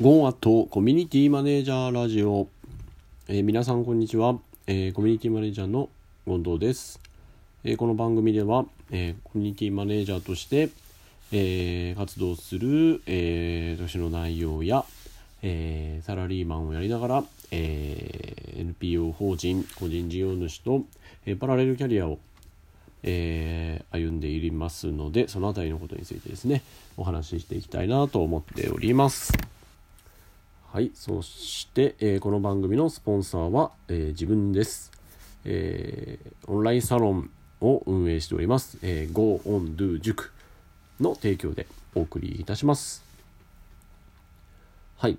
ゴーアットコミュニティマネージャーラジオ、えー、皆さんこんにちは、えー、コミュニティマネージャーの権藤です、えー、この番組では、えコミュニティマネージャーとして、え活動する、え年の内容や、えサラリーマンをやりながら、え NPO 法人個人事業主と、えパラレルキャリアをえー、歩んでいますのでその辺りのことについてですねお話ししていきたいなと思っております。はいそして、えー、この番組のスポンサーは、えー、自分です、えーオンラインサロンを運営しております、えー、GoOnDo 塾の提供でお送りいたしますはい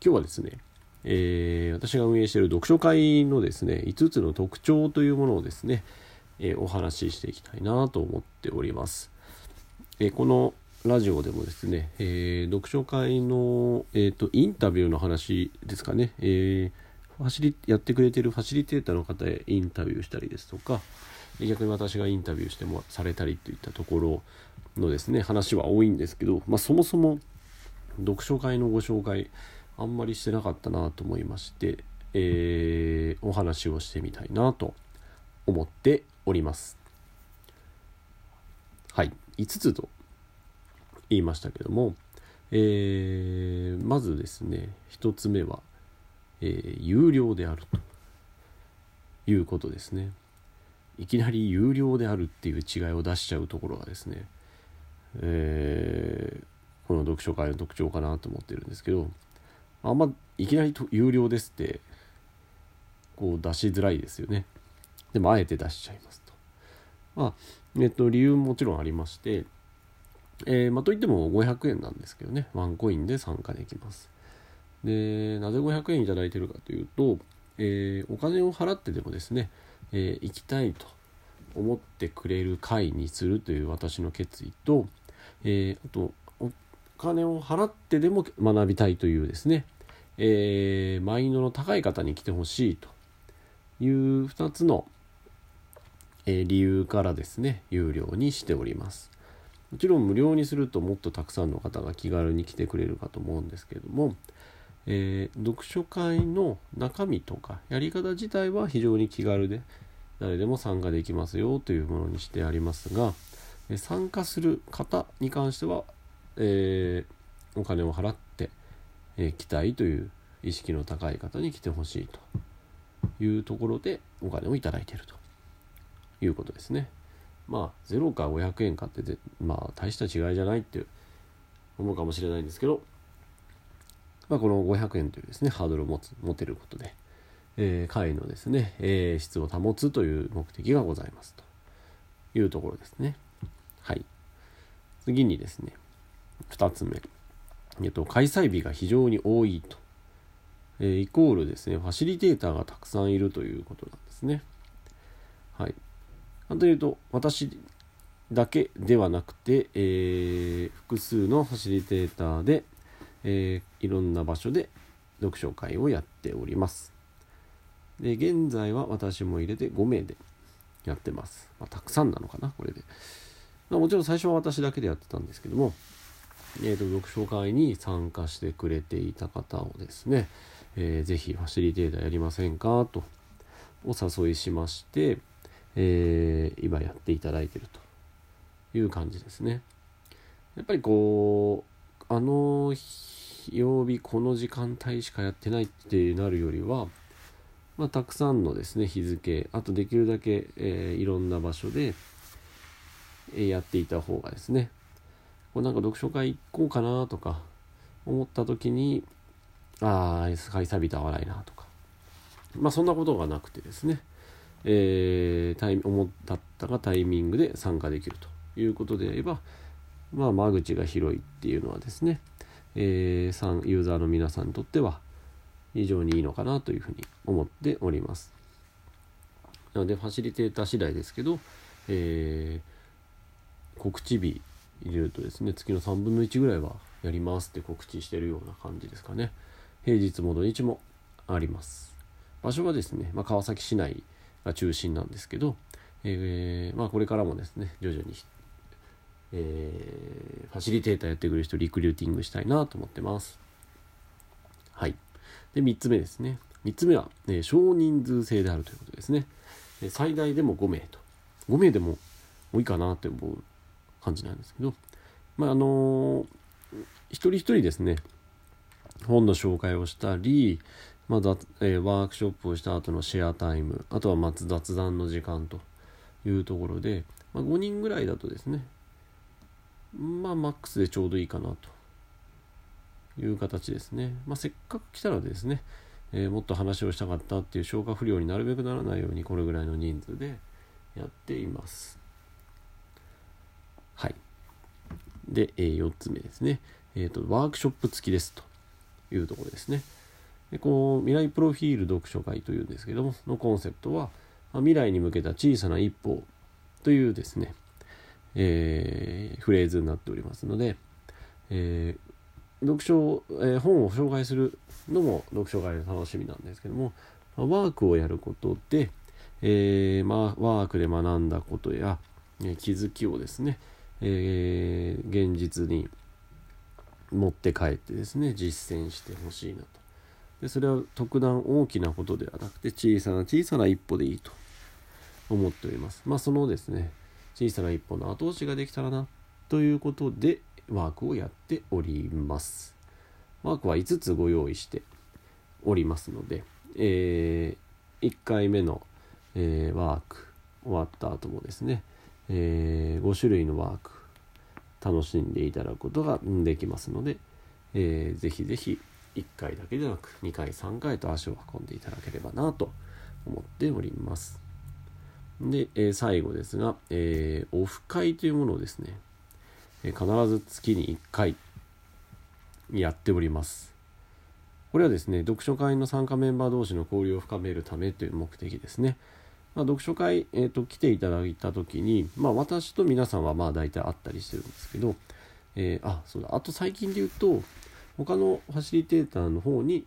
今日はですねえー、私が運営している読書会のですね5つの特徴というものをですね、えー、お話ししていきたいなと思っております。えー、このラジオでもですね、えー、読書会の、えーと、インタビューの話ですかね、えファシリやってくれてるファシリテーターの方へインタビューしたりですとか逆に私がインタビューしてもされたりといったところのですね話は多いんですけど、まあ、そもそも読書会のご紹介あんまりしてなかったなと思いまして、えー、お話をしてみたいなと思っております。はい、5つと言いましたけども、えー、まずですね、1つ目は、えー、有料であるということですね。いきなり有料であるっていう違いを出しちゃうところがですね、えー、この読書会の特徴かなと思ってるんですけど、あんまいきなり有料ですってこう出しづらいですよね。でもあえて出しちゃいますと。まあ、えっと、理由ももちろんありまして、えー、まあ、といっても500円なんですけどね、ワンコインで参加できます。で、なぜ500円いただいてるかというと、えー、お金を払ってでもですね、えー、行きたいと思ってくれる会にするという私の決意と、えあと、お金を払ってでも学びたいというですね、えマインドの高い方に来てほしいという2つの、え理由からですね有料にしておりますもちろん無料にするともっとたくさんの方が気軽に来てくれるかと思うんですけれども、えー、読書会の中身とかやり方自体は非常に気軽で誰でも参加できますよというものにしてありますが、参加する方に関しては、えー、お金を払って、えー、来たいという意識の高い方に来てほしいというところでお金をいただいているということですね。まあ0か500円かってまあ大した違いじゃないって思うかもしれないんですけど、まあ、この500円というですねハードルを持つ持てることで、えー、会のですね、えー、質を保つという目的がございますというところですね。はい。次にですね2つ目、えっと、開催日が非常に多いと、えー、イコールですねファシリテーターがたくさんいるということなんですね。はい。簡単に言うと私だけではなくて、えー、複数のファシリテーターで、えー、いろんな場所で読書会をやっております。で現在は私も入れて5名でやってます。まあ、たくさんなのかなこれで。まあ、もちろん最初は私だけでやってたんですけども、えーと、読書会に参加してくれていた方をですね、えー、ぜひファシリテーターやりませんかとお誘いしまして、えー、今やっていただいてるという感じですね。やっぱりこうあの曜日この時間帯しかやってないってなるよりは、まあ、たくさんのですね日付あとできるだけ、えー、いろんな場所で、えー、やっていた方がですねこうなんか読書会行こうかなとか思った時にああ開催日と合わないなとかまあそんなことがなくてですねえー、タイ思ったがタイミングで参加できるということであれば、まあ、間口が広いっていうのはですね、えー、ユーザーの皆さんにとっては非常にいいのかなというふうに思っております。なのでファシリテーター次第ですけど、えー、告知日入れるとですね月の3分の1ぐらいはやりますって告知してるような感じですかね平日も土日もあります場所はですね、まあ、川崎市内が中心なんですけど、えー、まあ、これからもですね徐々に、えー、ファシリテーターやってくれる人リクルーティングしたいなと思ってます。はい。で3つ目ですね。3つ目は、え少人数制であるということですね、え最大でも5名と。5名でも多いかなって思う感じなんですけどまああのー、一人一人ですね本の紹介をしたり、まあえー、ワークショップをした後のシェアタイムあとはま雑談の時間というところで、まあ、5人ぐらいだとですねまあマックスでちょうどいいかなという形ですね、まあ、せっかく来たらですね、えー、もっと話をしたかったっていう消化不良になるべくならないようにこれぐらいの人数でやっています。はい。で、えー、4つ目ですね、えーと、ワークショップ付きですというところですね。でこう未来プロフィール読書会というんですけどものコンセプトは、まあ、未来に向けた小さな一歩というですね、えー、フレーズになっておりますので、えー、読書、えー、本を紹介するのも読書会の楽しみなんですけども、まあ、ワークをやることで、えまあ、ワークで学んだことや、え気づきをですね、え、現実に持って帰ってですね実践してほしいなと。でそれは特段大きなことではなくて小さな小さな一歩でいいと思っております。まあそのですね小さな一歩の後押しができたらなということでワークをやっております。ワークは5つご用意しておりますので、えー、1回目の、えー、ワーク終わった後もですねえー、5種類のワーク楽しんでいただくことができますので、えー、ぜひぜひ1回だけでなく2回3回と足を運んでいただければなと思っております。で、えー、最後ですが、えー、オフ会というものをですね、え必ず月に1回やっております。これはですね読書会の参加メンバー同士の交流を深めるためという目的ですね。まあ、読書会、えーと、来ていただいた時に、まあ、私と皆さんはまあ大体会ったりしてるんですけど、えー、あそうだ。あと最近で言うと他のファシリテーターの方に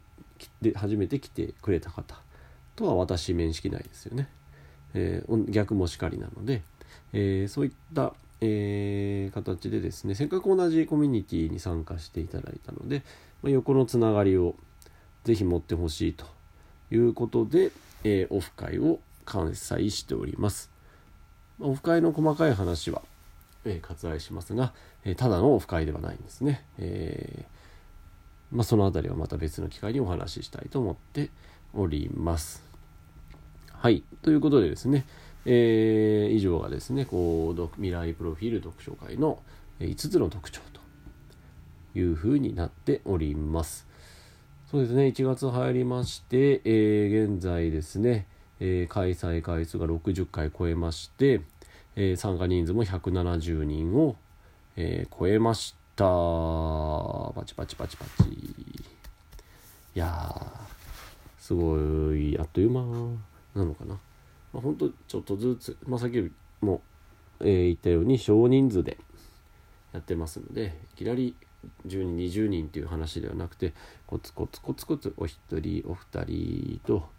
で初めて来てくれた方とは私面識ないですよね、えー、逆もしかりなので、えー、そういった、えー、形でですねせっかく同じコミュニティに参加していただいたので、まあ、横のつながりをぜひ持ってほしいということで、えオフ会を開催しております。オフ会の細かい話は、え、割愛しますが、え、ただのオフ会ではないんですね。えー、まあ、その辺りはまた別の機会にお話ししたいと思っております。はい。ということでですね、えー、以上がですね、こう、未来プロフィール読書会の5つの特徴というふうになっております。そうですね、1月入りまして、えー、現在ですね、えー、開催回数が60回超えまして、えー、参加人数も170人を、えー、超えました。パチパチパチパチ。いやすごいあっという間なのかな、まあ、ほんとちょっとずつ、まあ、先ほども、えー、言ったように少人数でやってますのでいきなり10人20人っていう話ではなくてコツコツコツコツお一人お二人と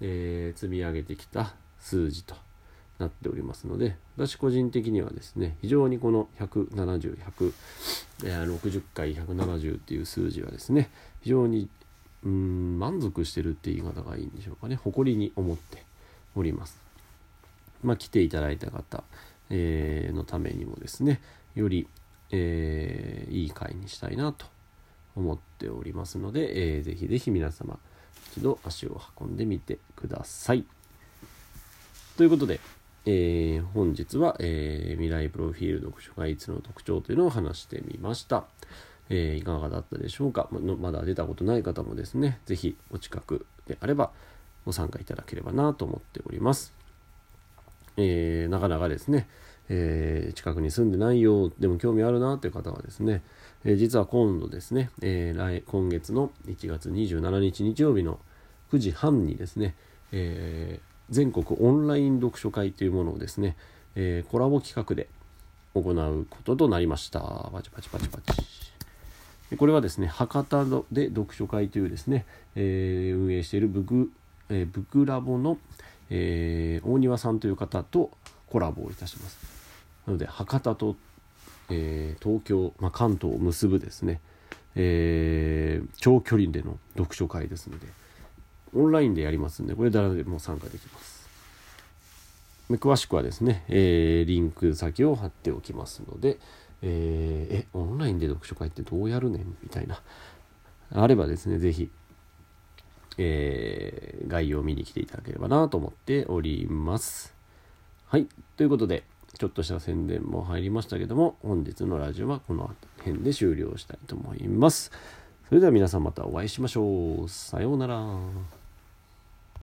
えー、積み上げてきた数字と。なっておりますので私個人的にはですね非常にこの170160回170っていう数字はですね非常にうん満足してるって言い方がいいんでしょうかね誇りに思っておりますまあ来ていただいた方、えー、のためにもですねより、えー、いい回にしたいなと思っておりますので、えー、ぜひぜひ皆様一度足を運んでみてください。ということで、えー、本日は、えー、未来プロフィール読書会5の特徴というのを話してみました。えー、いかがだったでしょうか？ままだ出たことない方もですね、是非お近くであればご参加いただければなと思っております。えー、なかなかですね、えー、近くに住んでないよ、でも興味あるなという方はですね、えー、実は今度ですね、え、来今月の1月27日日曜日の9時半にですね、えー、全国オンライン読書会というものをですね、えー、コラボ企画で行うこととなりました。パチパチパチパチ。これはですね、博多で読書会というですね、えー、運営しているブク,、えー、ブクラボの、えー、大庭さんという方とコラボをいたします。なので、博多と、えー、東京、まあ、関東を結ぶですね、え長距離での読書会ですのでオンラインでやりますんでこれ誰でも参加できます詳しくはですね、えー、リンク先を貼っておきますので、えー、えオンラインで読書会ってどうやるねんみたいなあればですね是非えー、概要を見に来ていただければなと思っております。はい。ということで、ちょっとした宣伝も入りましたけども、本日のラジオはこの辺で終了したいと思います。それでは皆さんまたお会いしましょう。さようなら。